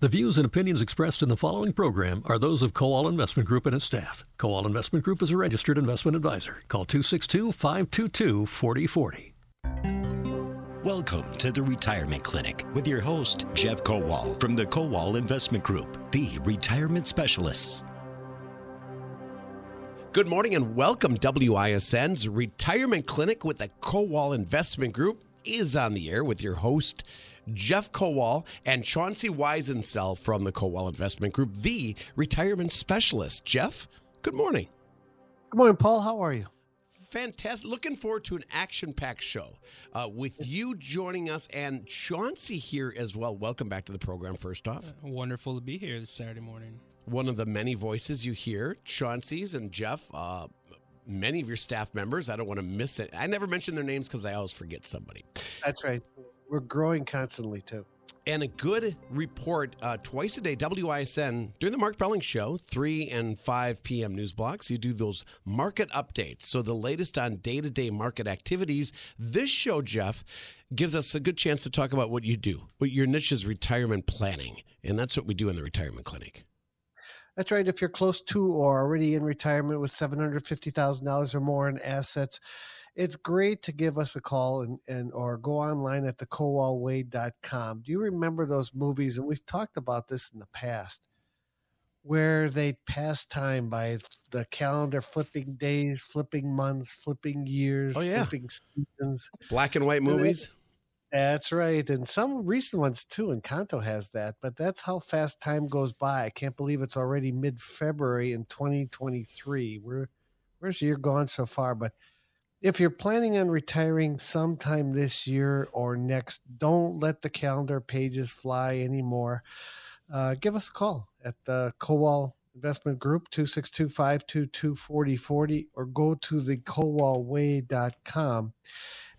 The views and opinions expressed in the following program are those of Kowal Investment Group and its staff. Kowal Investment Group is a registered investment advisor. Call 262 522 4040. Welcome to the Retirement Clinic with your host, Jeff Kowal from the Kowal Investment Group, the retirement specialists. Good morning and welcome. WISN's Retirement Clinic with the Kowal Investment Group is on the air with your host, Jeff Kowal and Chauncey Weisensell from the Kowal Investment Group, the retirement specialist. Jeff, good morning. Good morning, Paul. How are you? Fantastic. Looking forward to an action packed show uh, with you joining us and Chauncey here as well. Welcome back to the program, first off. Uh, wonderful to be here this Saturday morning. One of the many voices you hear, Chauncey's and Jeff, uh, many of your staff members. I don't want to miss it. I never mention their names because I always forget somebody. That's right. We're growing constantly too. And a good report uh, twice a day, WISN, during the Mark Belling Show, 3 and 5 p.m. news blocks. You do those market updates. So, the latest on day to day market activities. This show, Jeff, gives us a good chance to talk about what you do. What your niche is retirement planning. And that's what we do in the retirement clinic. That's right. If you're close to or already in retirement with $750,000 or more in assets, it's great to give us a call and, and or go online at thekowalway.com. Do you remember those movies? And we've talked about this in the past where they pass time by the calendar flipping days, flipping months, flipping years, oh, yeah. flipping seasons. Black and white movies. That's right. And some recent ones too. And Encanto has that. But that's how fast time goes by. I can't believe it's already mid February in 2023. We're, where's the year gone so far? But if you're planning on retiring sometime this year or next, don't let the calendar pages fly anymore. Uh, give us a call at the Kowal Investment Group, 262 522 4040, or go to the kowalway.com.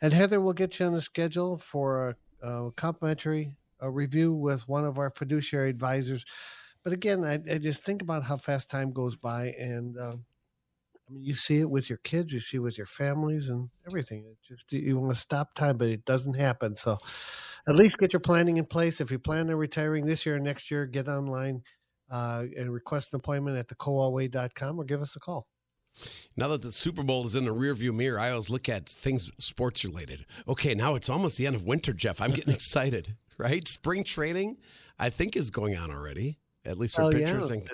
And Heather will get you on the schedule for a, a complimentary a review with one of our fiduciary advisors. But again, I, I, just think about how fast time goes by, and uh, I mean, you see it with your kids, you see it with your families, and everything. It just you want to stop time, but it doesn't happen. So, at least get your planning in place. If you plan on retiring this year or next year, get online uh, and request an appointment at thekowalway.com or give us a call. Now that the Super Bowl is in the rearview mirror, I always look at things sports related. Okay, now it's almost the end of winter, Jeff. I'm getting excited, right? Spring training, I think, is going on already, at least for pitchers yeah. and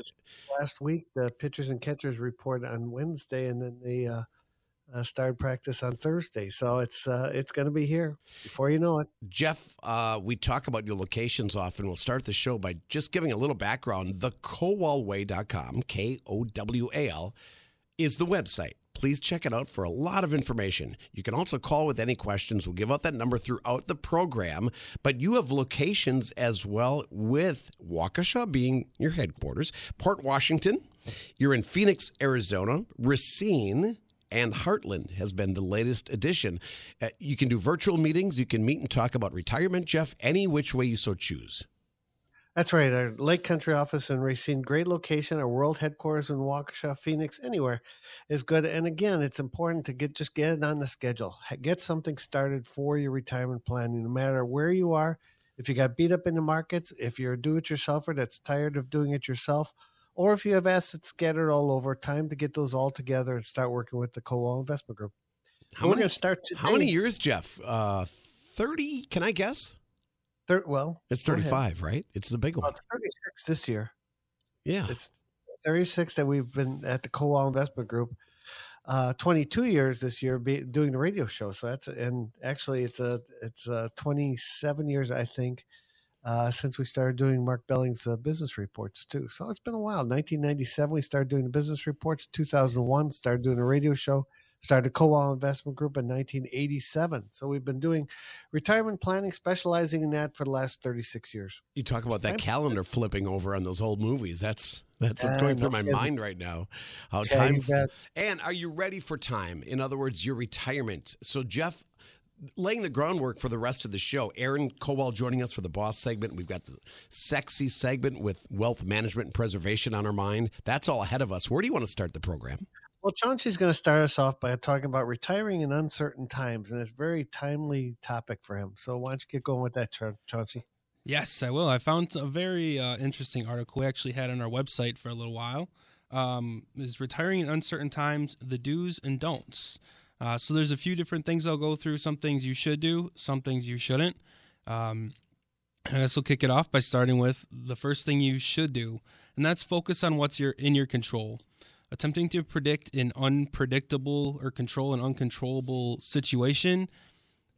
last week. The pitchers and catchers report on Wednesday, and then they uh, uh, started practice on Thursday. So it's uh, it's going to be here before you know it. Jeff, uh, we talk about your locations often. We'll start the show by just giving a little background. The Kowalway.com, K O W A L, is the website. Please check it out for a lot of information. You can also call with any questions. We'll give out that number throughout the program. But you have locations as well with Waukesha being your headquarters, Port Washington. You're in Phoenix, Arizona, Racine, and Hartland has been the latest addition. Uh, you can do virtual meetings. You can meet and talk about retirement, Jeff, any which way you so choose. That's right. Our Lake Country office in Racine, great location. Our world headquarters in Waukesha, Phoenix, anywhere is good. And again, it's important to get just get it on the schedule. Get something started for your retirement planning, no matter where you are. If you got beat up in the markets, if you're a do-it-yourselfer that's tired of doing it yourself, or if you have assets scattered all over, time to get those all together and start working with the Kowal Investment Group. How many, start today. How many years, Jeff? Uh, Thirty? Can I guess? Thir- well, it's 35, right? It's the big one. it's 36 this year. Yeah. It's 36 that we've been at the Kowal Investment Group. Uh, 22 years this year be, doing the radio show. So that's, and actually it's a, it's a 27 years, I think, uh, since we started doing Mark Belling's uh, business reports too. So it's been a while. 1997, we started doing the business reports. 2001, started doing the radio show started Kowal Investment Group in 1987. So we've been doing retirement planning, specializing in that for the last 36 years. You talk about that I'm, calendar flipping over on those old movies. That's that's what's going through my mind right now. How yeah, time and are you ready for time? In other words, your retirement. So Jeff, laying the groundwork for the rest of the show. Aaron Kowal joining us for the boss segment. We've got the sexy segment with wealth management and preservation on our mind. That's all ahead of us. Where do you want to start the program? Well, Chauncey's going to start us off by talking about retiring in uncertain times, and it's a very timely topic for him. So why don't you get going with that, Chauncey? Yes, I will. I found a very uh, interesting article we actually had on our website for a little while. Um, is retiring in uncertain times the do's and don'ts. Uh, so there's a few different things I'll go through. Some things you should do, some things you shouldn't. Um, I guess we'll kick it off by starting with the first thing you should do, and that's focus on what's your in your control. Attempting to predict an unpredictable or control an uncontrollable situation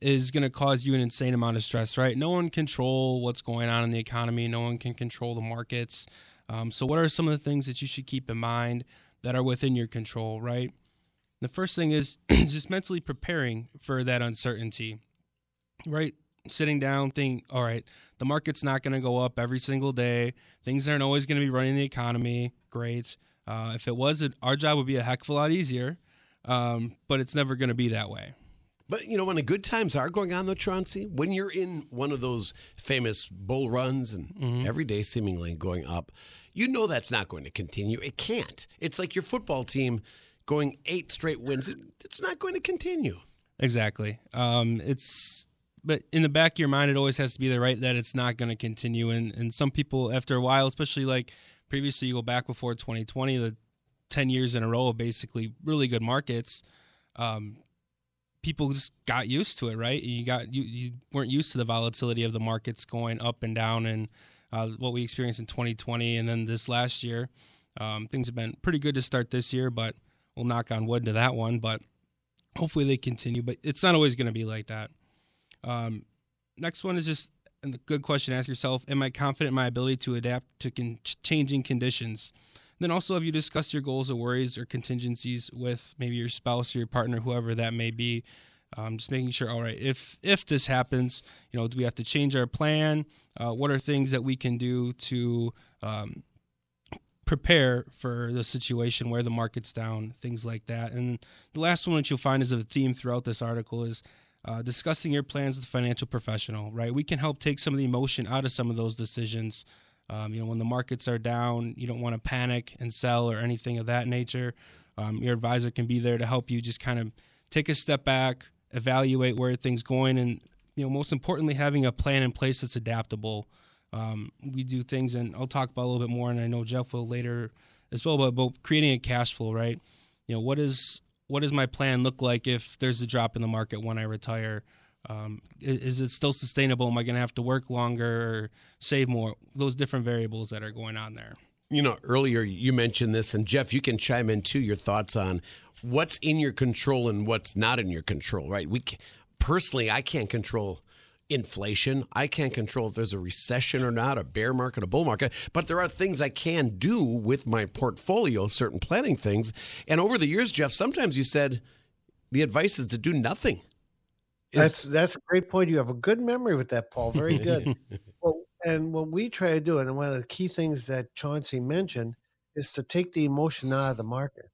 is going to cause you an insane amount of stress, right? No one can control what's going on in the economy. No one can control the markets. Um, so, what are some of the things that you should keep in mind that are within your control, right? The first thing is just mentally preparing for that uncertainty, right? Sitting down, think, all right, the market's not going to go up every single day. Things aren't always going to be running the economy. Great. Uh, if it was, our job would be a heck of a lot easier, um, but it's never going to be that way. But you know, when the good times are going on, though, Chauncey, when you're in one of those famous bull runs and mm-hmm. every day seemingly going up, you know that's not going to continue. It can't. It's like your football team going eight straight wins. It's not going to continue. Exactly. Um, it's but in the back of your mind, it always has to be the right that it's not going to continue. And and some people, after a while, especially like previously, you go back before 2020, the 10 years in a row of basically really good markets. Um, people just got used to it, right? You got you you weren't used to the volatility of the markets going up and down, and uh, what we experienced in 2020, and then this last year. Um, things have been pretty good to start this year, but we'll knock on wood to that one. But hopefully they continue. But it's not always going to be like that. Um, next one is just a good question ask yourself: Am I confident in my ability to adapt to con- changing conditions? Then also, have you discussed your goals or worries or contingencies with maybe your spouse or your partner, whoever that may be? Um, just making sure, all right, if if this happens, you know, do we have to change our plan? Uh, what are things that we can do to um, prepare for the situation where the market's down, things like that. And the last one that you'll find is a theme throughout this article is uh, discussing your plans with a financial professional. Right, we can help take some of the emotion out of some of those decisions. Um, you know, when the markets are down, you don't want to panic and sell or anything of that nature. Um, your advisor can be there to help you just kind of take a step back, evaluate where things going, and you know, most importantly, having a plan in place that's adaptable. Um, we do things, and I'll talk about a little bit more, and I know Jeff will later as well. But, about creating a cash flow, right? You know, what is what does my plan look like if there's a drop in the market when I retire? Um, is it still sustainable? Am I going to have to work longer or save more? Those different variables that are going on there. You know, earlier you mentioned this, and Jeff, you can chime in too. Your thoughts on what's in your control and what's not in your control, right? We personally, I can't control inflation. I can't control if there's a recession or not, a bear market, a bull market, but there are things I can do with my portfolio, certain planning things. And over the years, Jeff, sometimes you said the advice is to do nothing. Is... That's that's a great point. You have a good memory with that, Paul. Very good. well, and what we try to do, and one of the key things that Chauncey mentioned, is to take the emotion out of the market.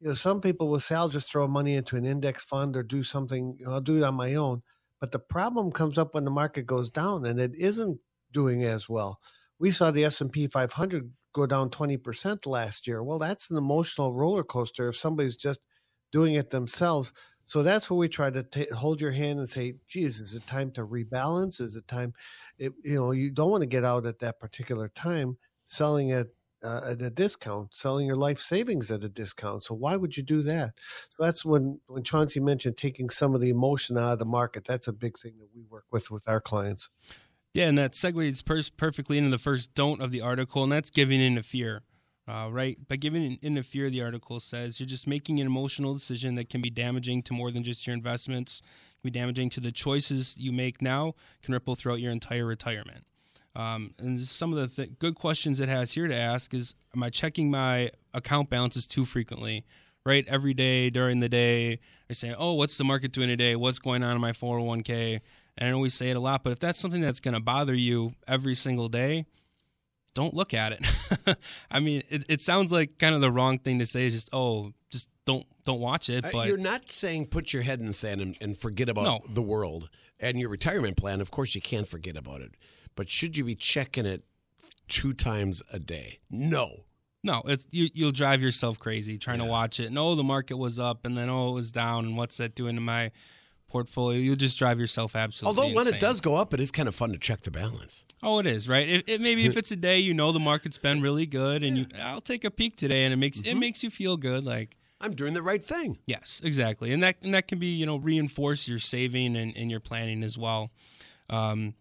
You know, some people will say, "I'll just throw money into an index fund or do something. You know, I'll do it on my own." But the problem comes up when the market goes down, and it isn't doing as well. We saw the S and P 500 go down 20% last year. Well, that's an emotional roller coaster if somebody's just doing it themselves. So that's where we try to t- hold your hand and say, geez, is it time to rebalance? Is it time? It, you know, you don't want to get out at that particular time selling at, uh, at a discount, selling your life savings at a discount. So why would you do that? So that's when, when Chauncey mentioned taking some of the emotion out of the market. That's a big thing that we work with with our clients. Yeah, and that segues per- perfectly into the first don't of the article, and that's giving in to fear. Uh, right? By giving in to fear, the article says you're just making an emotional decision that can be damaging to more than just your investments, can be damaging to the choices you make now, can ripple throughout your entire retirement. Um, and some of the th- good questions it has here to ask is Am I checking my account balances too frequently? Right? Every day during the day, I say, Oh, what's the market doing today? What's going on in my 401k? And I always say it a lot, but if that's something that's going to bother you every single day, don't look at it. I mean, it, it sounds like kind of the wrong thing to say is just, oh, just don't don't watch it. But you're not saying put your head in the sand and, and forget about no. the world and your retirement plan. Of course, you can't forget about it, but should you be checking it two times a day? No. No, it's you, you'll drive yourself crazy trying yeah. to watch it. No, the market was up, and then oh, it was down, and what's that doing to my portfolio, you'll just drive yourself absolutely. Although when insane. it does go up, it is kind of fun to check the balance. Oh, it is right. It, it, maybe if it's a day you know the market's been really good, and you, I'll take a peek today, and it makes Mm-hmm. it makes you feel good. Like I'm doing the right thing. yes, exactly, and that and that can be you know reinforce your saving and, and your planning as well. Um,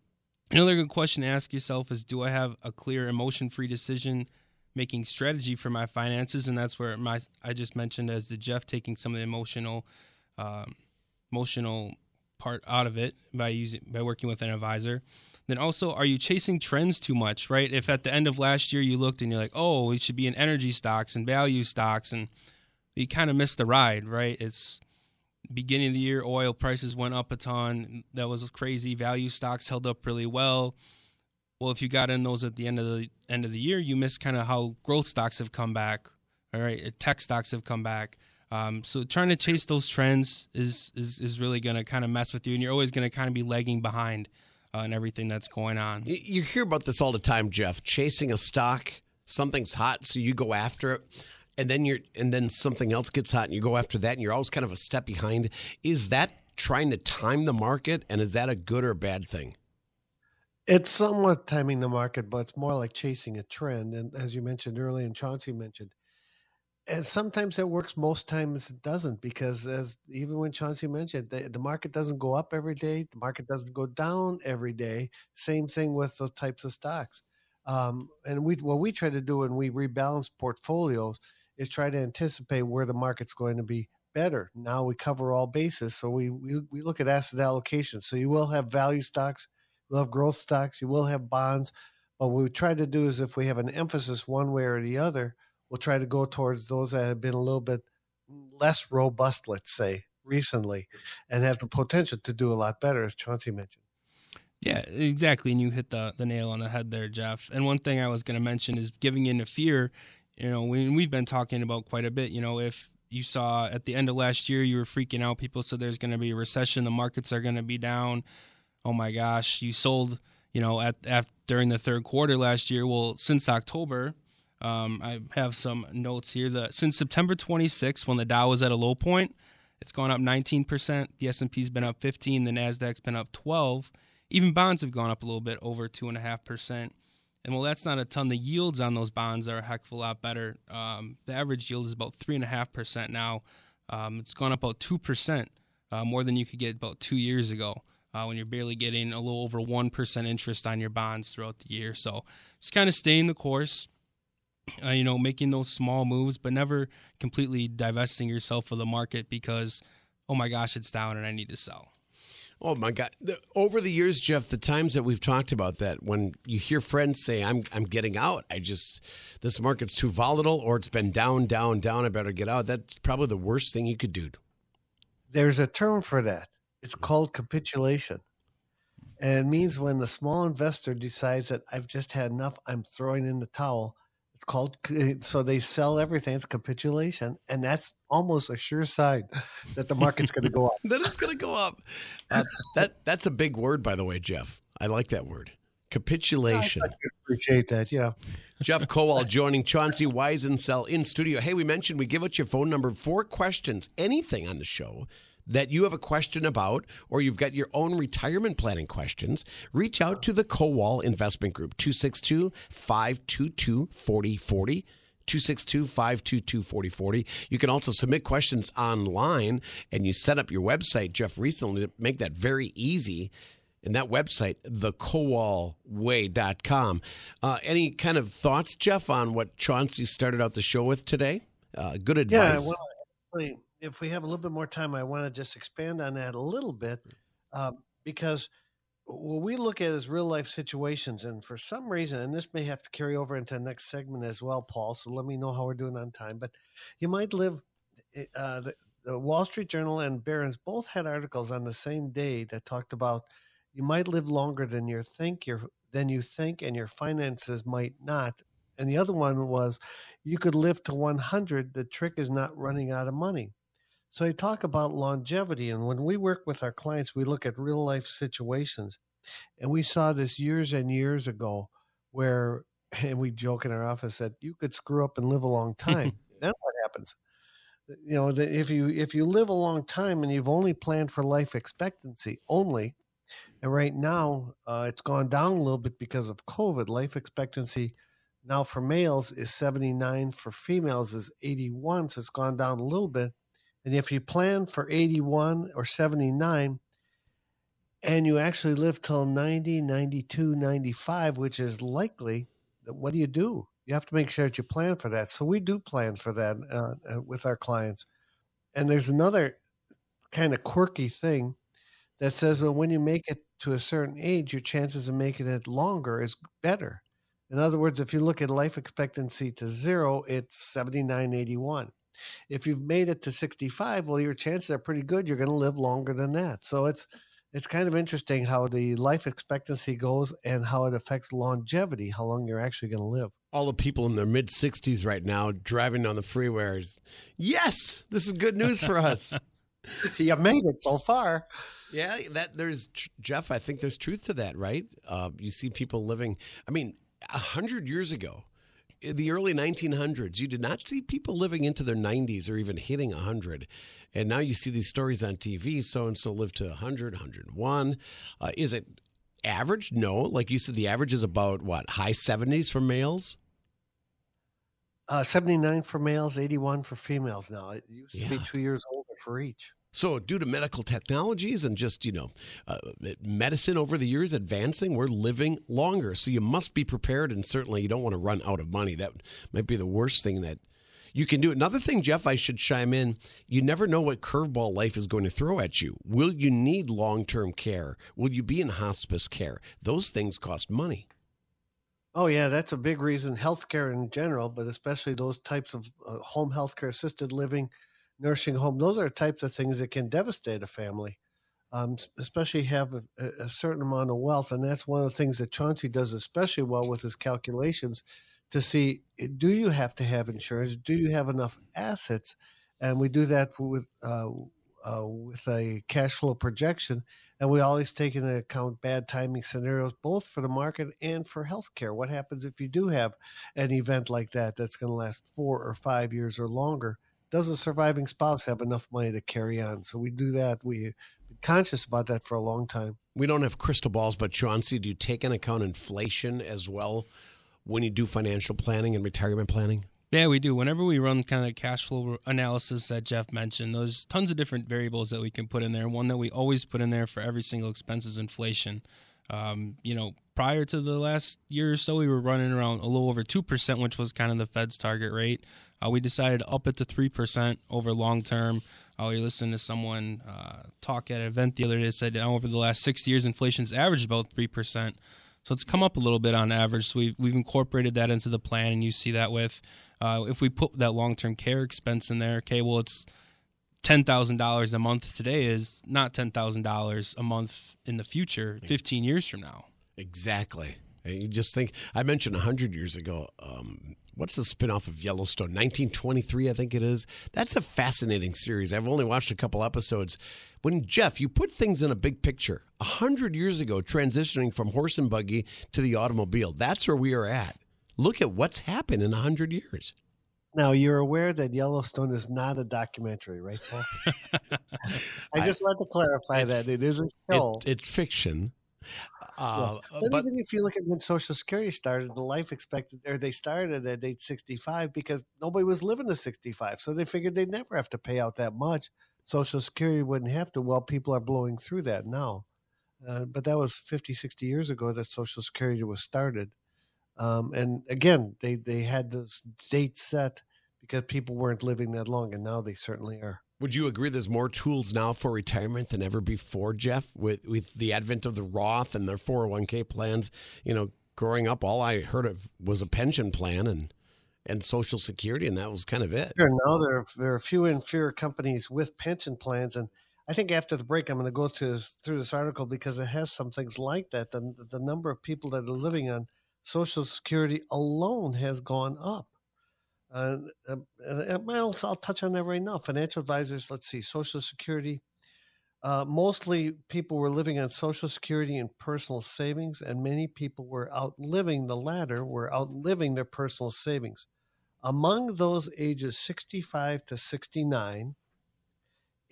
another good question to ask yourself is: Do I have a clear emotion free decision making strategy for my finances? And that's where my I just mentioned as the Jeff taking some of the emotional um, emotional part out of it by using by working with an advisor. Then also, are you chasing trends too much? Right? If at the end of last year you looked and you're like, oh, it should be in energy stocks and value stocks, and you kind of missed the ride, right? It's beginning of the year, oil prices went up a ton. That was crazy. Value stocks held up really well. Well, if you got in those at the end of the end of the year, you missed kind of how growth stocks have come back. All right, tech stocks have come back. Um, so trying to chase those trends is is, is really going to kind of mess with you, and you're always going to kind of be lagging behind uh, in everything that's going on. You hear about this all the time, Jeff. Chasing a stock, something's hot, so you go after it, and then you're and then something else gets hot, and you go after that, and you're always kind of a step behind. Is that trying to time the market, and is that a good or bad thing? It's somewhat timing the market, but it's more like chasing a trend. And as you mentioned earlier, and Chauncey mentioned, and sometimes it works. Most times it doesn't, because as even when Chauncey mentioned, the, the market doesn't go up every day. The market doesn't go down every day. Same thing with those types of stocks. Um, and we what we try to do when we rebalance portfolios is try to anticipate where the market's going to be better. Now we cover all bases, so we we, we look at asset allocation. So you will have value stocks, you'll have growth stocks, you will have bonds. But what we try to do is if we have an emphasis one way or the other, we'll try to go towards those that have been a little bit less robust, let's say, recently, and have the potential to do a lot better, as Chauncey mentioned. Yeah, exactly. And you hit the, the nail on the head there, Jeff. And one thing I was going to mention is giving into fear. You know, we, we've been talking about quite a bit. You know, if you saw at the end of last year, you were freaking out. People said there's going to be a recession, the markets are going to be down. Oh my gosh, you sold. You know, at, at during the third quarter last year. Well, since October, um, I have some notes here. That since September 26th, when the Dow was at a low point, it's gone up 19%. The S&P's been up 15. The Nasdaq's been up 12. Even bonds have gone up a little bit, over two and a half percent. And while that's not a ton, the yields on those bonds are a heck of a lot better. Um, the average yield is about three and a half percent now. Um, it's gone up about two percent, uh, more than you could get about two years ago. Uh, when you're barely getting a little over 1% interest on your bonds throughout the year. So just kind of staying the course, uh, you know, making those small moves, but never completely divesting yourself of the market because, oh my gosh, it's down and I need to sell. Oh my God! The, over the years, Jeff, the times that we've talked about that, when you hear friends say, "I'm I'm getting out," I just this market's too volatile, or it's been down, down, down. I better get out. That's probably the worst thing you could do. There's a term for that. It's mm-hmm. called capitulation. And it means when the small investor decides that I've just had enough, I'm throwing in the towel. Called so they sell everything. It's capitulation, and that's almost a sure sign that the market's going to go up. that it's going to go up. Uh, that that's a big word, by the way, Jeff. I like that word. Capitulation. I appreciate that. Yeah. Jeff Kowal joining Chauncey Weisensell in studio. Hey, we mentioned we give out your phone number for questions, anything on the show that you have a question about, or you've got your own retirement planning questions, reach out to the Kowal Investment Group, 262 522 4040. 262 522 4040. You can also submit questions online and you set up your website, Jeff, recently to make that very easy. And that website, thekowalway.com. Uh, any kind of thoughts, Jeff, on what Chauncey started out the show with today? Uh, good Yeah. advice. Well, actually, if we have a little bit more time, I want to just expand on that a little bit uh, because what we look at is real life situations. And for some reason, and this may have to carry over into the next segment as well, Paul. So let me know how we're doing on time. But you might live, uh, the, the Wall Street Journal and Barron's both had articles on the same day that talked about you might live longer than you think your than you think, and your finances might not. And the other one was you could live to 100. The trick is not running out of money. So you talk about longevity, and when we work with our clients, we look at real life situations, and we saw this years and years ago, where and we joke in our office that you could screw up and live a long time. then what happens? you know, that if you if you live a long time and you've only planned for life expectancy only, and right now uh, it's gone down a little bit because of COVID. Life expectancy now for males is 79, for females is 81, so it's gone down a little bit. And if you plan for 81 or 79, and you actually live till 90, 92, 95, which is likely, what do you do? You have to make sure that you plan for that. So we do plan for that uh, uh, with our clients. And there's another kind of quirky thing that says well, when you make it to a certain age, your chances of making it longer is better. In other words, if you look at life expectancy to zero, it's 79, 81. If you've made it to 65, well, your chances are pretty good. You're going to live longer than that. So it's it's kind of interesting how the life expectancy goes and how it affects longevity, how long you're actually going to live. All the people in their mid 60s right now driving on the freeways. Yes, this is good news for us. you made it so far. Yeah, that there's Jeff. I think there's truth to that, right? Uh, you see people living. I mean, a hundred years ago, in the early 1900s, you did not see people living into their 90s or even hitting 100. And now you see these stories on TV. So and so lived to 100, 101. Uh, is it average? No. Like you said, the average is about what, high 70s for males? Uh, 79 for males, 81 for females now. It used to yeah. be two years older for each. So, due to medical technologies and just, you know, uh, medicine over the years advancing, we're living longer. So, you must be prepared. And certainly, you don't want to run out of money. That might be the worst thing that you can do. Another thing, Jeff, I should chime in you never know what curveball life is going to throw at you. Will you need long term care? Will you be in hospice care? Those things cost money. Oh, yeah, that's a big reason. Healthcare in general, but especially those types of uh, home healthcare, assisted living nursing home. Those are types of things that can devastate a family, um, especially have a, a, certain amount of wealth. And that's one of the things that Chauncey does especially well with his calculations to see eh, do you have to have insurance? Do you have enough assets? And we do that with uh, uh, with a cash flow projection, and we always take into account bad timing scenarios, both for the market and for healthcare. What happens if you do have an event like that that's going to last four or five years or longer? Does a surviving spouse have enough money to carry on? So we do that. We conscious about that for a long time. We don't have crystal balls, but Chauncey, do you take into account inflation as well when you do financial planning and retirement planning? Yeah, we do. Whenever we run kind of the cash flow analysis that Jeff mentioned, there's tons of different variables that we can put in there. One that we always put in there for every single expense is inflation. Um, you know, prior to the last year or so, we were running around a little over 2%, which was kind of the Fed's target rate. Uh, we decided to up it to 3% over long term. Uh, we listened to someone uh, talk at an event the other day that said over the last 60 years, inflation's averaged about 3%. So it's come up a little bit on average. So we've, we've incorporated that into the plan, and you see that with uh, if we put that long term care expense in there, okay, well, it's $10,000 a month today is not $10,000 a month in the future, 15 years from now. Exactly. And you just think, I mentioned 100 years ago, um, what's the spinoff of Yellowstone? 1923, I think it is. That's a fascinating series. I've only watched a couple episodes. When Jeff, you put things in a big picture, A 100 years ago, transitioning from horse and buggy to the automobile, that's where we are at. Look at what's happened in a 100 years. Now you're aware that Yellowstone is not a documentary, right, Paul? I just I, want to clarify that it is a show. It, it's fiction. Uh, yes. But, but, even if you look at when Social Security started, the life expectancy, or they started at age 65 because nobody was living to 65. So they figured they'd never have to pay out that much. Social Security wouldn't have to. Well, people are blowing through that now. Uh, but that was 50, 60 years ago that Social Security was started. Um, and again, they, they had this date set because people weren't living that long, and now they certainly are. Would you agree there's more tools now for retirement than ever before, Jeff, with, with the advent of the Roth and their 401k plans? You know, growing up, all I heard of was a pension plan and and Social Security, and that was kind of it. Sure. Now there, there are a few and fewer companies with pension plans, and I think after the break, I'm going to go this, through this article because it has some things like that. The, the number of people that are living on Social Security alone has gone up. Uh, uh, uh, well, I'll touch on that right now. Financial advisors, let's see, Social Security. Uh, mostly people were living on Social Security and personal savings, and many people were outliving the latter, were outliving their personal savings. Among those ages 65 to 69,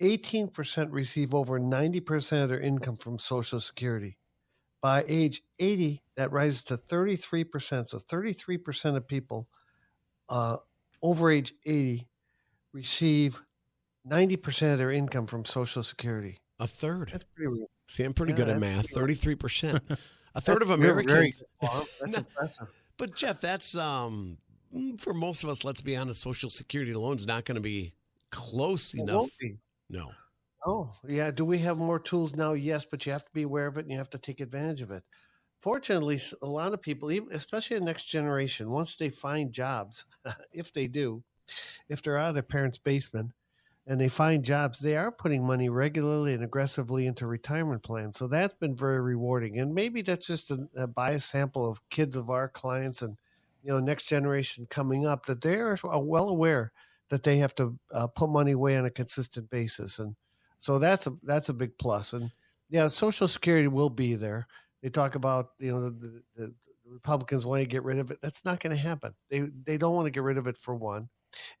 18% receive over 90% of their income from Social Security. By age 80, that rises to 33%. So 33% of people uh, over age 80 receive 90% of their income from Social Security. A third. That's pretty. See, I'm pretty Yeah, good at math. Thirty-three percent. A third of That's very- very Americans. No. impressive. But Jeff, that's um mm, for most of us. Let's be honest. Social Security alone's not going to be close It enough. won't be. No. Oh, yeah. Do we have more tools now? Yes, but you have to be aware of it and you have to take advantage of it. Fortunately, a lot of people, especially the next generation, once they find jobs, if they do, if they're out of their parents' basement and they find jobs, they are putting money regularly and aggressively into retirement plans. So that's been very rewarding. And maybe that's just a, a biased sample of kids of our clients and you know next generation coming up that they are well aware that they have to uh, put money away on a consistent basis and so that's a that's a big plus. And yeah, Social Security will be there. They talk about you know the, the, the Republicans want to get rid of it. That's not going to happen. They they don't want to get rid of it for one,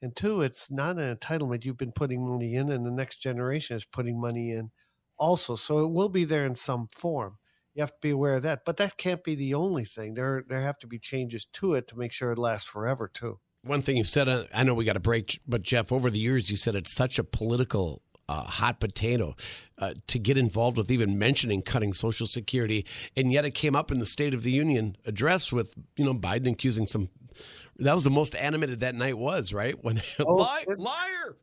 and two, it's not an entitlement. You've been putting money in, and the next generation is putting money in also. So it will be there in some form. You have to be aware of that. But that can't be the only thing. There there have to be changes to it to make sure it lasts forever too. One thing you said, uh, I know we got to break, but Jeff, over the years, you said it's such a political uh, hot potato uh, to get involved with even mentioning cutting Social Security, and yet it came up in the State of the Union address with you know Biden accusing some. That was the most animated that night was right when Oh, Li- liar.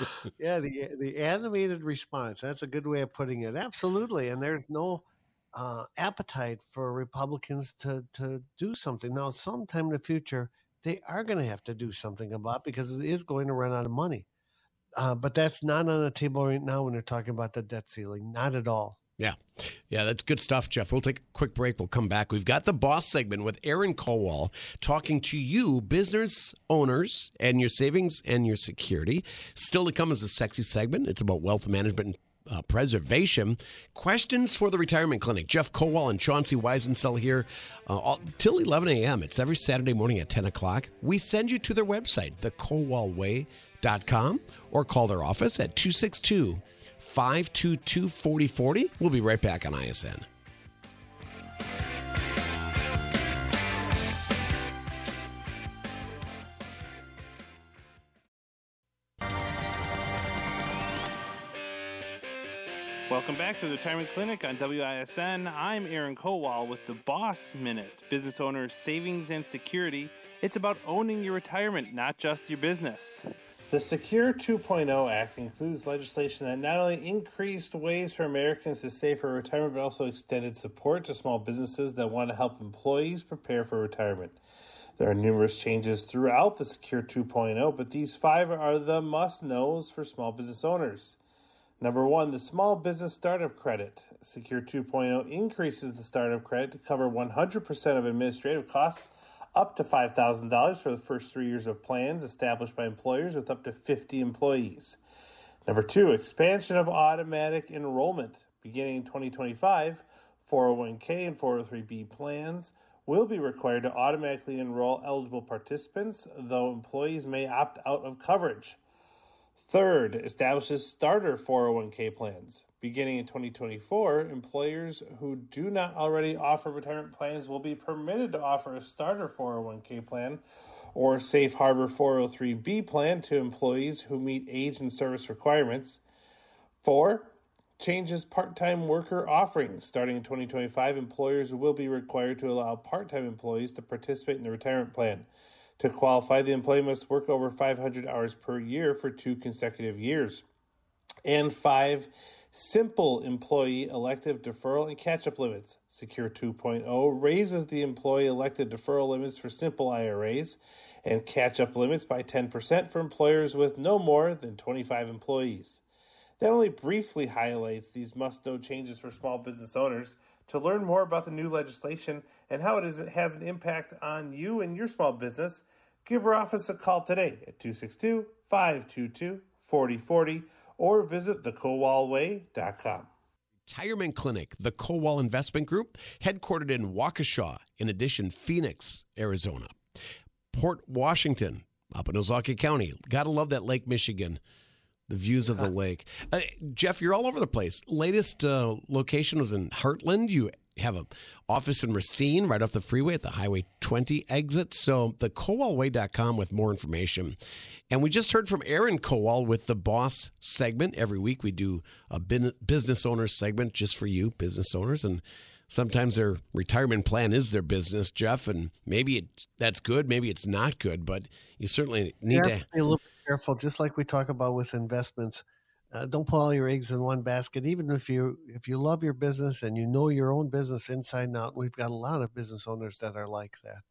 yeah, the the animated response. That's a good way of putting it. Absolutely, and there's no uh, appetite for Republicans to to do something now. Sometime in the future, they are going to have to do something about because it is going to run out of money. Uh, but that's not on the table right now when they're talking about the debt ceiling. Not at all. Yeah. Yeah, that's good stuff, Jeff. We'll take a quick break. We'll come back. We've got the boss segment with Aaron Kowal talking to you, business owners, and your savings and your security. Still to come is a sexy segment. It's about wealth management and uh, preservation. Questions for the retirement clinic. Jeff Kowal and Chauncey Weisensell here uh, all, till 11 a.m. It's every Saturday morning at 10 o'clock. We send you to their website, thekowalway.com, or call their office at 262 522 4040. We'll be right back on ISN. Welcome back to the Retirement Clinic on WISN. I'm Aaron Kowal with the Boss Minute, business owner savings and security. It's about owning your retirement, not just your business. The Secure 2.0 Act includes legislation that not only increased ways for Americans to save for retirement, but also extended support to small businesses that want to help employees prepare for retirement. There are numerous changes throughout the Secure 2.0, but these five are the must knows for small business owners. Number one, the Small Business Startup Credit. Secure 2.0 increases the startup credit to cover 100% of administrative costs up to $5,000 for the first three years of plans established by employers with up to 50 employees. Number two, expansion of automatic enrollment. Beginning in 2025, 401k and 403b plans will be required to automatically enroll eligible participants, though employees may opt out of coverage. Third, establishes starter 401k plans. Beginning in 2024, employers who do not already offer retirement plans will be permitted to offer a starter 401k plan or safe harbor 403b plan to employees who meet age and service requirements. Four, changes part time worker offerings. Starting in 2025, employers will be required to allow part time employees to participate in the retirement plan. To qualify, the employee must work over 500 hours per year for two consecutive years. And five, simple employee elective deferral and catch up limits. Secure 2.0 raises the employee elected deferral limits for simple IRAs and catch up limits by 10% for employers with no more than 25 employees. That only briefly highlights these must know changes for small business owners. To learn more about the new legislation and how it, is, it has an impact on you and your small business, give our office a call today at 262 522 4040 or visit thekowalway.com. Retirement Clinic, the Kowal Investment Group, headquartered in Waukesha, in addition, Phoenix, Arizona, Port Washington, up in Ozaukee County. Gotta love that Lake Michigan, the views of the lake. Uh, Jeff, you're all over the place. Latest uh, location was in Hartland. You have an office in Racine right off the freeway at the Highway 20 exit. So the Kowalway.com with more information. And we just heard from Aaron Kowal with the Boss segment. Every week we do a business owners segment just for you, business owners. And sometimes their retirement plan is their business, Jeff, and maybe it, that's good, maybe it's not good, but you certainly need you to be a little careful, just like we talk about with investments. Uh, don't put all your eggs in one basket. Even if you if you love your business and you know your own business inside and out, we've got a lot of business owners that are like that.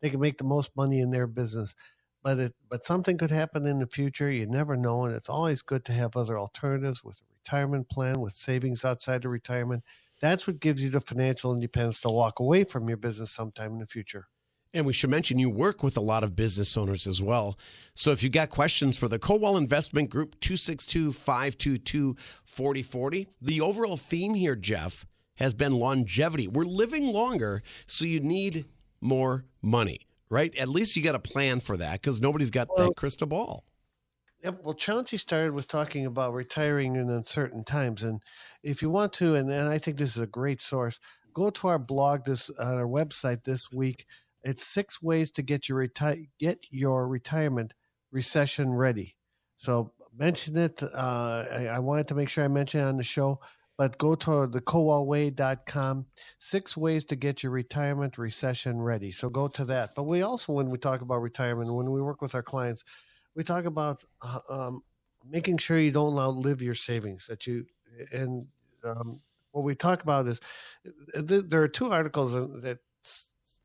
They can make the most money in their business, but it but something could happen in the future. You never know, and it's always good to have other alternatives with a retirement plan, with savings outside of retirement. That's what gives you the financial independence to walk away from your business sometime in the future. And we should mention you work with a lot of business owners as well. So if you've got questions for the Kowal Investment Group, 262 522 4040. The overall theme here, Jeff, has been longevity. We're living longer, so you need more money, right? At least you got a plan for that because nobody's got well, that crystal ball. Yep. Well, Chauncey started with talking about retiring in uncertain times. And if you want to, and, and I think this is a great source, go to our blog this on our website this week it's six ways to get your reti- get your retirement recession ready. So mention it. Uh, I, I, wanted to make sure I mentioned it on the show, but go to the kowalway.com. Six ways to get your retirement recession ready. So go to that. But we also, when we talk about retirement, when we work with our clients, we talk about uh, um, making sure you don't outlive your savings. That you and um, what we talk about is uh, there are two articles that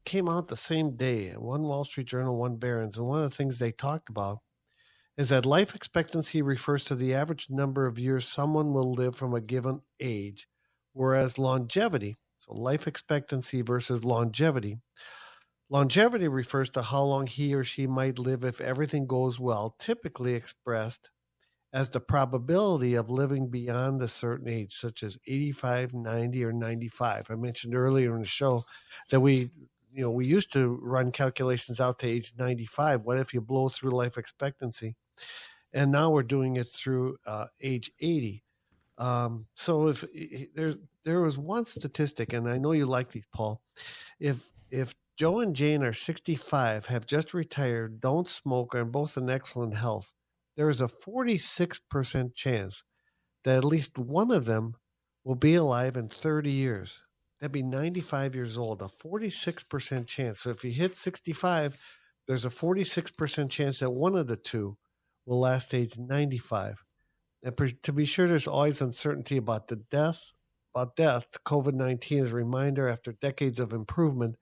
came out the same day one Wall Street Journal, one Barron's. And one of the things they talked about is that life expectancy refers to the average number of years someone will live from a given age, whereas longevity, so life expectancy versus longevity, longevity refers to how long he or she might live if everything goes well, typically expressed as the probability of living beyond a certain age, such as 85, 90, or 95. I mentioned earlier in the show that we you know, we used to run calculations out to age 95. What if you blow through life expectancy? And now we're doing it through uh, age 80. Um, so if there's there was one statistic, and I know you like these, Paul. If if Joe and Jane are 65, have just retired, don't smoke, and both in excellent health, there is a 46% chance that at least one of them will be alive in 30 years. That'd be 95 years old, a 46% chance. So if you hit 65, there's a 46% chance that one of the two will last age 95. And to be sure, there's always uncertainty about the death. About death, COVID 19 is a reminder after decades of improvement.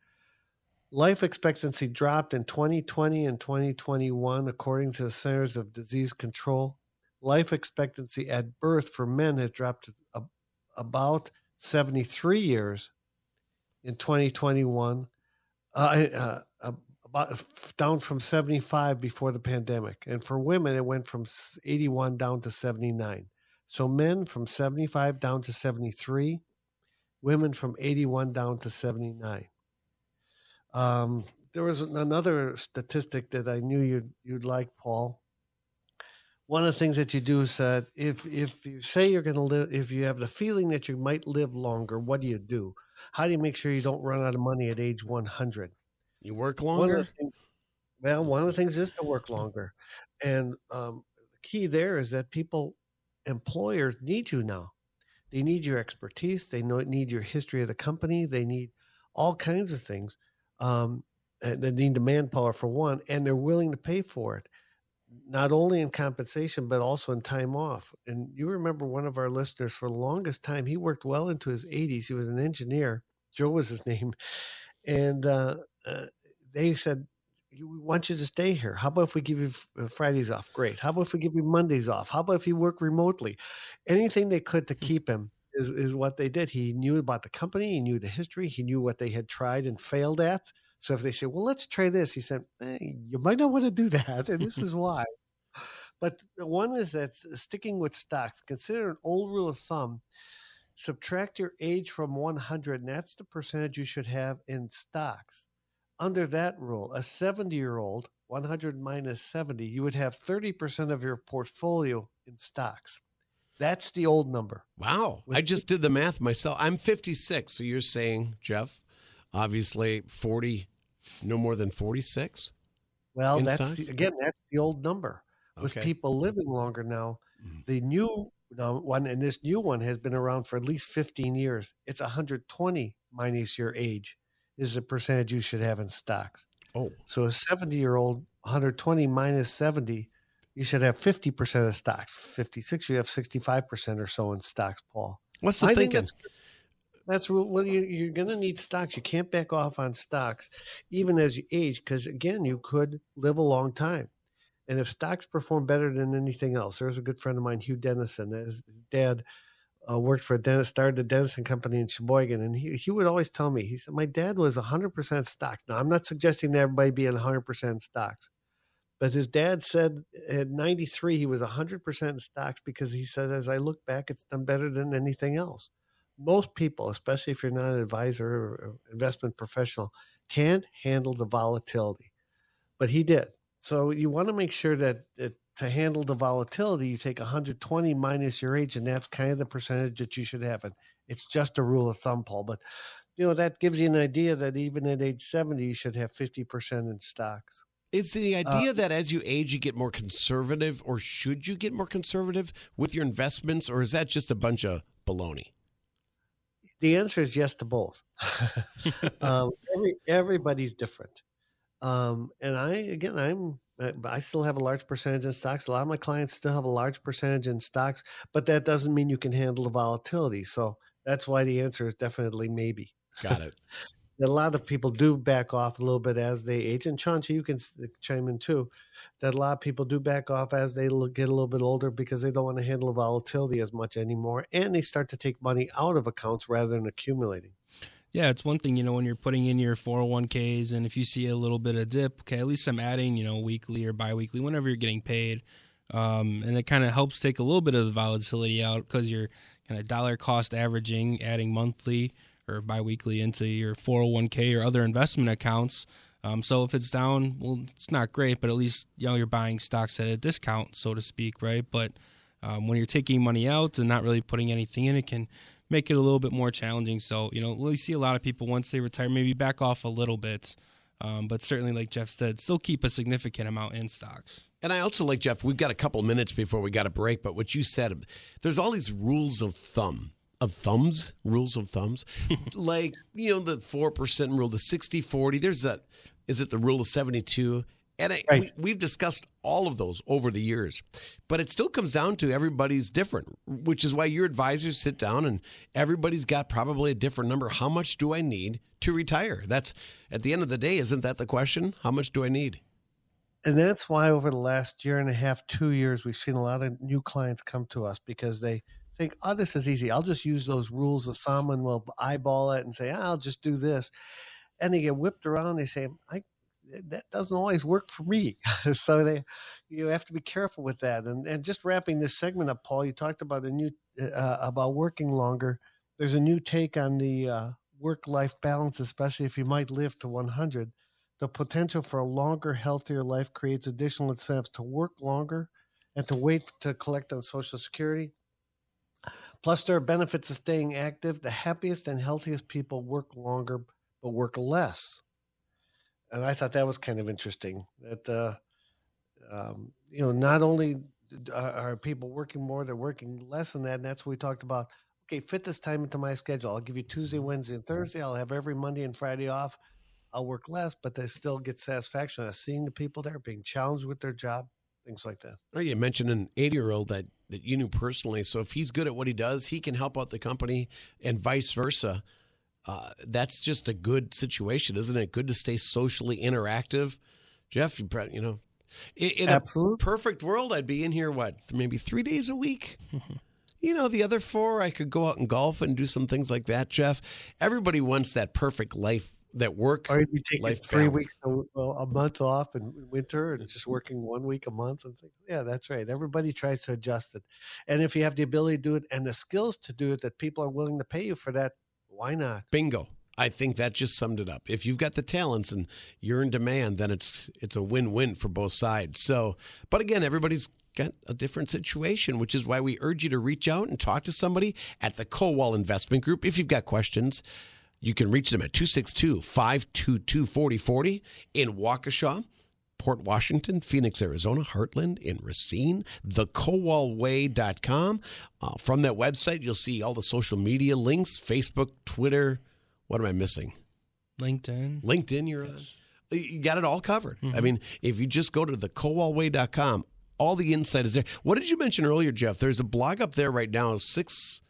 Life expectancy dropped in 2020 and 2021, according to the Centers of Disease Control. Life expectancy at birth for men has dropped about 73 years in 2021, uh, uh, about down from 75 before the pandemic. And for women, it went from 81 down to 79. So men from 75 down to 73, women from 81 down to 79. Um, there was another statistic that I knew you'd you'd like, Paul one of the things that you do is that if if you say you're going to live, if you have the feeling that you might live longer, what do you do? How do you make sure you don't run out of money at age 100? You work longer. One things, well, one of the things is to work longer, and um, the key there is that people, employers need you now. They need your expertise. They know, need your history of the company. They need all kinds of things. Um, and they need the manpower for one, and they're willing to pay for it not only in compensation but also in time off. And you remember one of our listeners for the longest time, he worked well into his 80s. He was an engineer. Joe was his name, and uh, uh, they said, "We want you to stay here. How about if we give you uh, Fridays off? Great. How about if we give you Mondays off? How about if you work remotely? Anything they could to hmm. keep him." Is, is what they did. He knew about the company. He knew the history. He knew what they had tried and failed at so if they say, well, let's try this, he said, hey, you might not want to do that. And this is why. But one is that sticking with stocks, consider an old rule of thumb. Subtract your age from 100, and that's the percentage you should have in stocks. under that rule, a 70 year old, 100 minus 70, you would have 30% of your portfolio in stocks. That's the old number. Wow. With I just did the math myself. I'm 56. So you're saying, Jeff, obviously 40, no more than 46? Well, that's the, again, that's the old number. With Okay. people living longer now, Mhm. the new one and this new one has been around for at least 15 years. It's 120 minus your age is the percentage you should have in stocks. Oh, So a 70 year old, 120 minus 70, you should have 50% of stocks. 56, you have 65% or so in stocks, Paul. what's the I thinking? that's that's well. You, you're going to need stocks. You can't back off on stocks, even as you age, because again, you could live a long time. And if stocks perform better than anything else, there's a good friend of mine, Hugh Dennison. His dad uh, worked for a dentist, started a Dennison company in Sheboygan, and he, he would always tell me, he said, "My dad was 100% stocks." Now, I'm not suggesting that everybody be in 100% stocks, but his dad said at 93 he was 100% in stocks because he said, as I look back, it's done better than anything else most people, especially if you're not an advisor or investment professional, can't handle the volatility. But he did. So you want to make sure that, that to handle the volatility, you take 120 minus your age, and that's kind of the percentage that you should have. And it's just a rule of thumb, Paul. But you know that gives you an idea that even at age 70, you should have 50% in stocks. Is the uh, idea that as you age, you get more conservative, or should you get more conservative with your investments, or is that just a bunch of baloney? The answer is yes to both. um, every, everybody's different. Um, and I, again, I'm, I- I still have a large percentage in stocks. A lot of my clients still have a large percentage in stocks, but that doesn't mean you can handle the volatility. So that's why the answer is definitely maybe. Got it. A lot of people do back off a little bit as they age, and Chauncey, you can chime in too. That a lot of people do back off as they get a little bit older because they don't want to handle volatility as much anymore, and they start to take money out of accounts rather than accumulating. Yeah, it's one thing, you know, when you're putting in your 401ks and if you see a little bit of dip, okay, at least I'm adding, you know, weekly or biweekly, whenever you're getting paid. Um, and it kind of helps take a little bit of the volatility out because you're kind of dollar cost averaging, adding monthly or biweekly into your 401k or other investment accounts. Um, so if it's down, well, it's not great, but at least you know you're buying stocks at a discount, so to speak, right? But um, when you're taking money out and not really putting anything in, it can make it a little bit more challenging. So you know, we see a lot of people once they retire, maybe back off a little bit, um, but certainly, like Jeff said, still keep a significant amount in stocks. And I also like Jeff. We've got a couple minutes before we got a break, but what you said, there's all these rules of thumb, of thumbs, rules of thumbs, like you know the four percent rule, the 60-40. There's that. Is it the rule of seventy two? And I, Right. we, we've discussed all of those over the years, but it still comes down to everybody's different, which is why your advisors sit down and everybody's got probably a different number. How much do I need to retire? That's at the end of the day, isn't that the question? How much do I need? and that's why over the last year and a half, two years, we've seen a lot of new clients come to us because they think, "Oh, this is easy. I'll just use those rules of thumb and we'll eyeball it and say, "Ah, I'll just do this," and they get whipped around. They say, "I." That doesn't always work for me, so they, you have to be careful with that. And and just wrapping this segment up, Paul, you talked about a new uh, about working longer. There's a new take on the uh, work life balance, especially if you might live to 100 the potential for a longer, healthier life creates additional incentives to work longer and to wait to collect on Social Security. Plus, there are benefits of staying active. The happiest and healthiest people work longer but work less. And I thought that was kind of interesting. That uh, um, you know, not only are are people working more, they're working less than that. And that's what we talked about. Okay, fit this time into my schedule. I'll give you Tuesday, Wednesday, and Thursday. I'll have every Monday and Friday off. I'll work less, but they still get satisfaction out of seeing the people there, being challenged with their job, things like that. Oh, you mentioned an 80 year old that, that you knew personally. So if he's good at what he does, he can help out the company and vice versa. Uh, that's just a good situation, isn't it? Good to stay socially interactive. Jeff, you, you know, in, in a perfect world, I'd be in here, what, maybe three days a week? you know, the other four, I could go out and golf and do some things like that, Jeff. Everybody wants that perfect life, that work. Or you take life three balance. weeks, a, a month off in winter and just working one week a month and things. Yeah, that's right. Everybody tries to adjust it. And if you have the ability to do it and the skills to do it that people are willing to pay you for that, why not? Bingo. I think that just summed it up. If you've got the talents and you're in demand, then it's it's a win-win for both sides. So, but again, everybody's got a different situation, which is why we urge you to reach out and talk to somebody at the Kowal Investment Group if you've got questions. You can reach them at 262 522 4040 in Waukesha. Port Washington, Phoenix, Arizona, Hartland, in Racine, thekowalway.com. Uh, from that website, you'll see all the social media links Facebook, Twitter. What am I missing? LinkedIn. LinkedIn, you're on. You got it all covered. Mm-hmm. I mean, if you just go to thekowalway.com, all the insight is there. What did you mention earlier, Jeff? There's a blog up there right now, six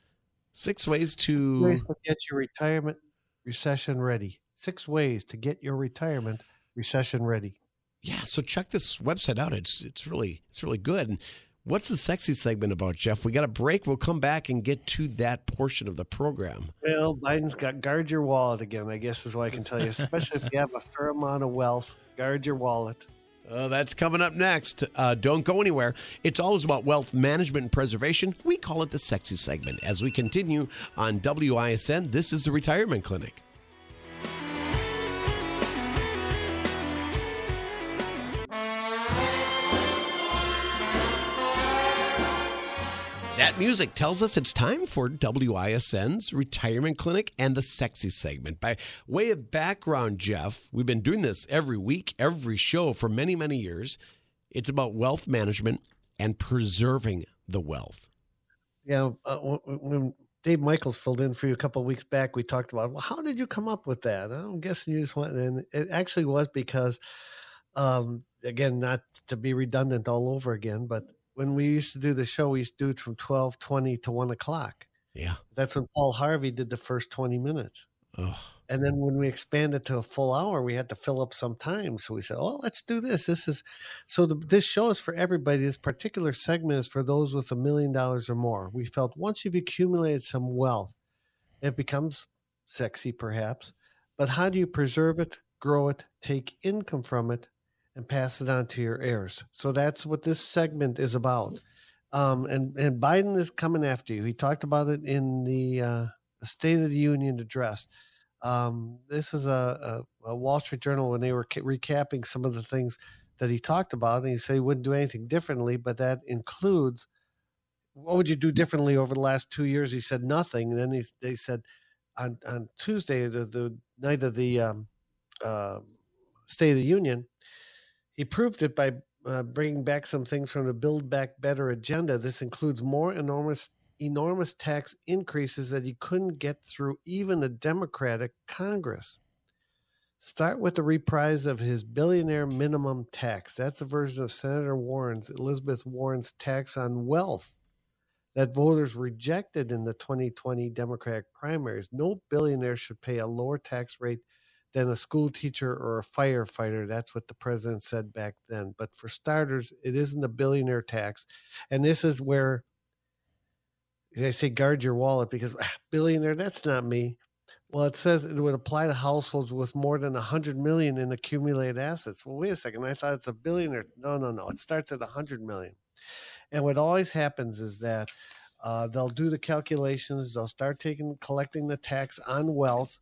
six ways to, ways to get your retirement recession ready. Six ways to get your retirement recession ready yeah, so check this website out. It's it's really it's really good. And what's the sexy segment about, Jeff? We got a break. We'll come back and get to that portion of the program. Well, Biden's got guard your wallet again. I guess is what I can tell you. Especially if you have a fair amount of wealth, guard your wallet. Uh, that's coming up next. Uh, don't go anywhere. It's always about wealth management and preservation. We call it the sexy segment. As we continue on WISN, this is the Retirement Clinic. That music tells us it's time for WISN's Retirement Clinic and the Sexy segment. By way of background, Jeff, we've been doing this every week, every show for many, many years. It's about wealth management and preserving the wealth. Yeah, uh, when Dave Michaels filled in for you a couple of weeks back, we talked about, well, how did you come up with that? I'm guessing you just went, and it actually was because, um, again, not to be redundant all over again, but when we used to do the show, we used to do it from 12, 20 to 1 o'clock. Yeah. That's when Paul Harvey did the first 20 minutes. And then when we expanded to a full hour, we had to fill up some time. So we said, "Oh, let's do this. This is so. The, this show is for everybody. This particular segment is for those with a million dollars or more. We felt once you've accumulated some wealth, it becomes sexy, perhaps. But how do you preserve it, grow it, take income from it, and pass it on to your heirs. So that's what this segment is about. Um, and and Biden is coming after you. He talked about it in the, uh, State of the Union address. Um, this is a, a, a, Wall Street Journal when they were recapping some of the things that he talked about, and he said he wouldn't do anything differently, but that includes what would you do differently over the last two years? He said nothing. And then he, they said on on Tuesday, the, the night of the um, uh, State of the Union, he proved it by uh, bringing back some things from the Build Back Better agenda. This includes more enormous, enormous tax increases that he couldn't get through even the Democratic Congress. Start with the reprise of his billionaire minimum tax. That's a version of Senator Warren's, Elizabeth Warren's tax on wealth that voters rejected in the 2020 Democratic primaries. No billionaire should pay a lower tax rate than a school teacher or a firefighter. That's what the president said back then. But for starters, it isn't a billionaire tax. And this is where they say guard your wallet because ah, billionaire, that's not me. Well, it says it would apply to households with more than 100 million in accumulated assets. Well, wait a second. I thought it's a billionaire. No, no, no. It starts at 100 million. And what always happens is that uh, they'll do the calculations, they'll start taking collecting the tax on wealth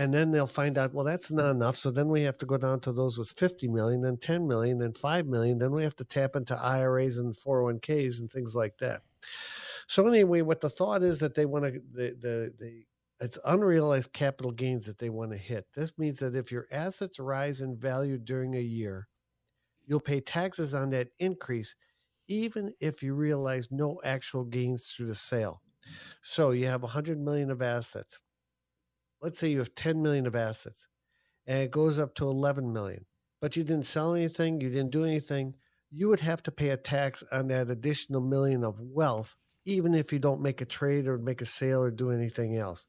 and then they'll find out well that's not enough. So then we have to go down to those with 50 million then 10 million then 5 million then we have to tap into iras and 401ks and things like that. So anyway what the thought is that they want to the, the the it's unrealized capital gains that they want to hit. This means that if your assets rise in value during a year you'll pay taxes on that increase even if you realize no actual gains through the sale. So you have 100 million of assets let's say you have 10 million of assets and it goes up to 11 million, but you didn't sell anything, you didn't do anything, you would have to pay a tax on that additional million of wealth, even if you don't make a trade or make a sale or do anything else.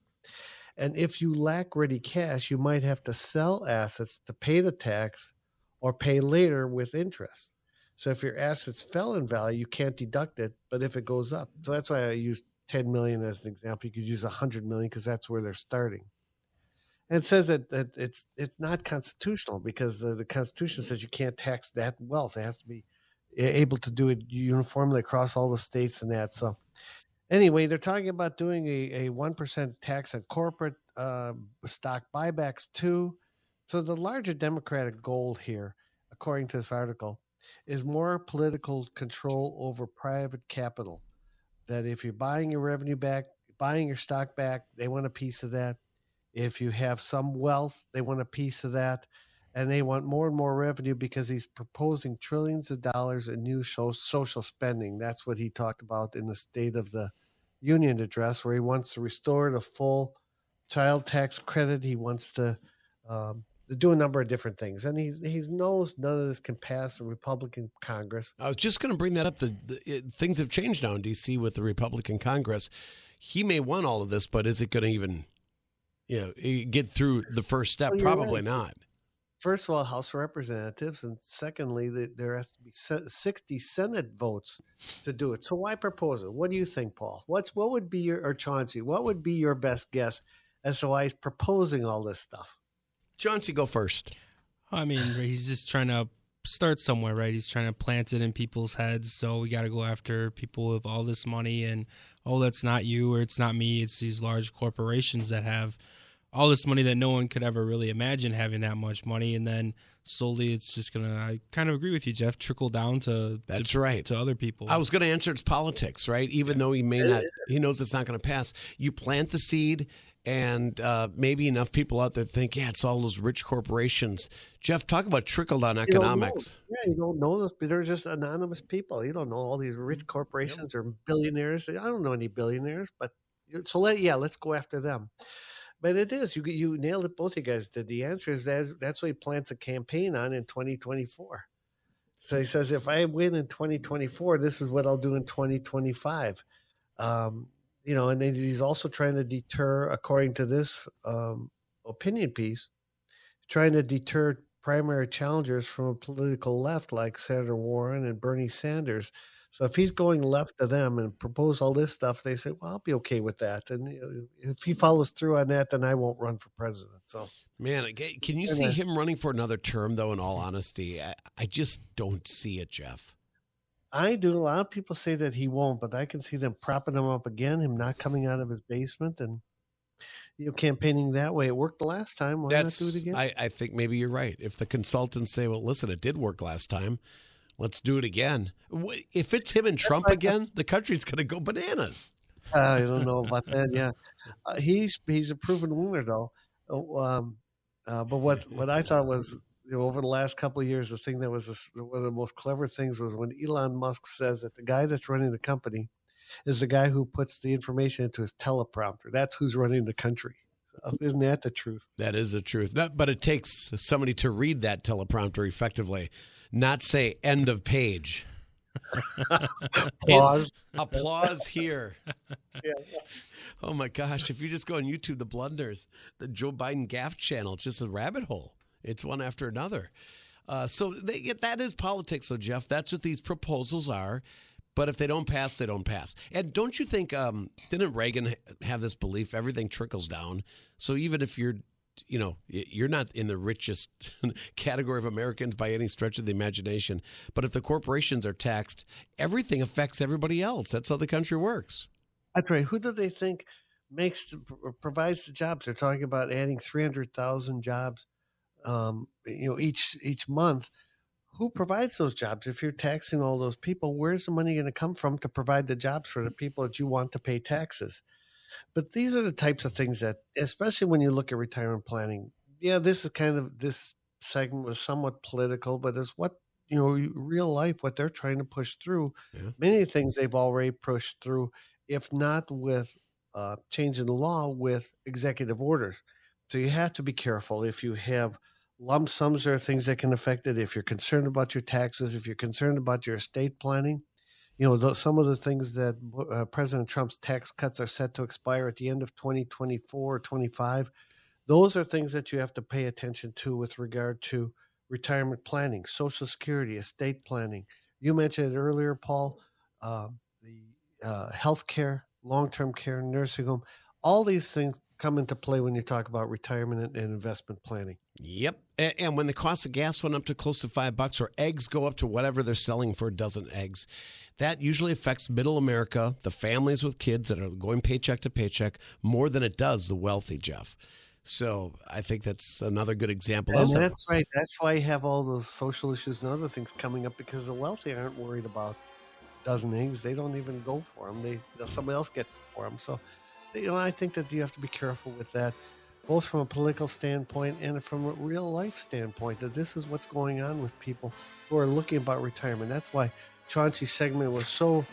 And if you lack ready cash, you might have to sell assets to pay the tax or pay later with interest. So if your assets fell in value, you can't deduct it, but if it goes up. So that's why I used 10 million as an example. You could use 100 million because that's where they're starting. And it says that, that it's it's not constitutional because the, the Constitution says you can't tax that wealth. It has to be able to do it uniformly across all the states and that. So anyway, they're talking about doing a, a 1% tax on corporate uh, stock buybacks too. So the larger Democratic goal here, according to this article, is more political control over private capital. That if you're buying your revenue back, buying your stock back, they want a piece of that. If you have some wealth, they want a piece of that. And they want more and more revenue because he's proposing trillions of dollars in new social spending. That's what he talked about in the State of the Union address, where he wants to restore the full child tax credit. He wants to um, do a number of different things, and he's he knows none of this can pass the Republican Congress. I was just going to bring that up. The, the it, things have changed now in D.C. with the Republican Congress. He may want all of this, but is it going to even, you know, get through the first step? Well, Probably right. not. First of all, House of Representatives, and secondly, there has to be sixty Senate votes to do it. So why propose it? What do you think, Paul? What's what would be your or Chauncey? What would be your best guess as to why he's proposing all this stuff? Chauncey, go first. I mean, he's just trying to start somewhere, right? He's trying to plant it in people's heads. So we got to go after people with all this money and, oh, that's not you or it's not me. It's these large corporations that have all this money that no one could ever really imagine having that much money. And then slowly it's just going to, I kind of agree with you, Jeff, trickle down to, that's to, right. to other people. I was going to answer it's politics, right? Even though he may not, he knows it's not going to pass. You plant the seed and uh, maybe enough people out there think, yeah, it's all those rich corporations. Jeff, talk about trickle down economics. You yeah, you don't know those. They're just anonymous people. You don't know all these rich corporations or billionaires. I don't know any billionaires, but so let yeah, let's go after them. But it is you you nailed it. Both you guys did. The answer is that that's what he plants a campaign on in 2024. So he says, if I win in 2024, this is what I'll do in 2025. Um, you know, and he's also trying to deter, according to this um, opinion piece, trying to deter primary challengers from a political left like Senator Warren and Bernie Sanders. So if he's going left to them and propose all this stuff, they say, "Well, I'll be okay with that." And if he follows through on that, then I won't run for president. So, man, can you see him running for another term? Though, in all honesty, I, I just don't see it, Jeff. I do. A lot of people say that he won't, but I can see them propping him up again, him not coming out of his basement and you know campaigning that way. It worked the last time. Why That's, not do it again? I, I think maybe you're right. If the consultants say, "Well, listen, it did work last time," let's do it again. If it's him and Trump again, the country's going to go bananas. I don't know about that. Yeah, uh, he's he's a proven winner though. Oh, um, uh, but what what I thought was you know, over the last couple of years, the thing that was a, one of the most clever things was when Elon Musk says that the guy that's running the company is the guy who puts the information into his teleprompter. That's who's running the country. So, isn't that the truth? That is the truth. That, but it takes somebody to read that teleprompter effectively, not say end of page. applause. applause here. Yeah. Oh my gosh! If you just go on YouTube, the blunders, the Joe Biden gaff channel, it's just a rabbit hole. It's one after another. Uh, so they, that is politics, so Jeff. That's what these proposals are. But if they don't pass, they don't pass. And don't you think? Um, didn't Reagan have this belief everything trickles down? So even if you're, you know, you're not in the richest category of Americans by any stretch of the imagination, but if the corporations are taxed, everything affects everybody else. That's how the country works. That's right. Who do they think makes provides the jobs? They're talking about adding three hundred thousand jobs um, you know each each month who provides those jobs if you're taxing all those people where's the money going to come from to provide the jobs for the people that you want to pay taxes but these are the types of things that especially when you look at retirement planning yeah this is kind of this segment was somewhat political but it's what you know real life what they're trying to push through yeah. many things they've already pushed through if not with uh, changing the law with executive orders so you have to be careful if you have lump sums are things that can affect it. If you're concerned about your taxes, if you're concerned about your estate planning, you know, some of the things that uh, President Trump's tax cuts are set to expire at the end of 2024 or 25. Those are things that you have to pay attention to with regard to retirement planning, Social Security, estate planning. You mentioned it earlier, Paul, uh, the uh, health care, long term care, nursing home. All these things come into play when you talk about retirement and investment planning. Yep. And when the cost of gas went up to close to five bucks, or eggs go up to whatever they're selling for a dozen eggs, that usually affects middle America, the families with kids that are going paycheck to paycheck, more than it does the wealthy, Jeff. So I think that's another good example. And that's right. That's why you have all those social issues and other things coming up because the wealthy aren't worried about dozen eggs. They don't even go for them. They somebody else get for them. So, you know, I think that you have to be careful with that, both from a political standpoint and from a real life standpoint. That this is what's going on with people who are looking about retirement. That's why Chauncey's segment was so,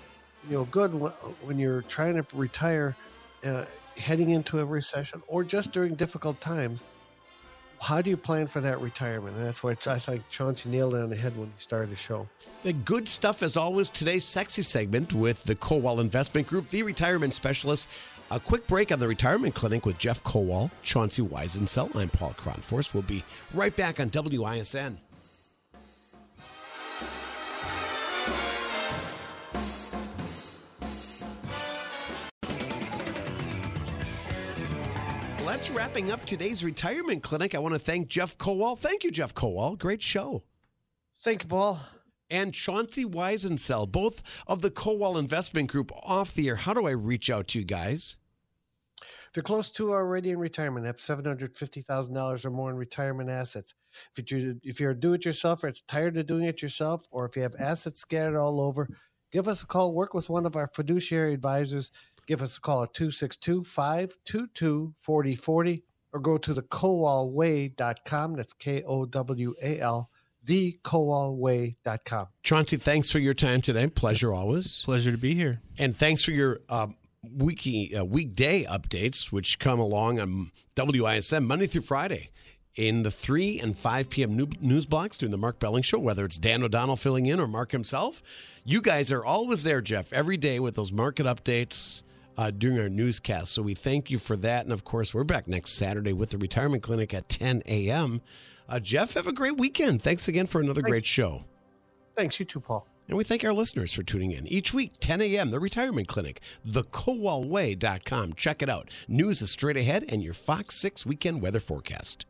you know, good when you're trying to retire, uh, heading into a recession or just during difficult times how do you plan for that retirement? And that's why I think Chauncey nailed it on the head when he started the show. The good stuff, as always, today's sexy segment with the Kowal Investment Group, the retirement specialist. A quick break on the retirement clinic with Jeff Kowal, Chauncey Weisensell. I'm Paul Kronforst. We'll be right back on WISN. That's wrapping up today's retirement clinic. I want to thank Jeff Kowal. Thank you, Jeff Kowal. Great show. Thank you, Paul. And Chauncey Weisensell, both of the Kowal Investment Group off the air. How do I reach out to you guys? If you're close to already in retirement, have seven hundred fifty thousand dollars or more in retirement assets. If you're if you're a do-it-yourself or it's tired of doing it yourself, or if you have assets scattered all over, give us a call. Work with one of our fiduciary advisors. Give us a call at 262-522-4040 or go to the kowalway.com. That's K-O-W-A-L, the kowalway.com. Chauncey, thanks for your time today. Pleasure always. Pleasure to be here. And thanks for your um, weeky, uh, weekday updates, which come along on WISN Monday through Friday in the 3 and 5 p.m. news blocks during the Mark Belling Show, whether it's Dan O'Donnell filling in or Mark himself. You guys are always there, Jeff, every day with those market updates uh, during our newscast. So we thank you for that. And of course, we're back next Saturday with the Retirement Clinic at 10 a.m. Uh, Jeff, have a great weekend. Thanks again for another great show. Thanks, you too, Paul. And we thank our listeners for tuning in. Each week, 10 a.m., the Retirement Clinic, thekowalway.com. Check it out. News is straight ahead and your Fox 6 weekend weather forecast.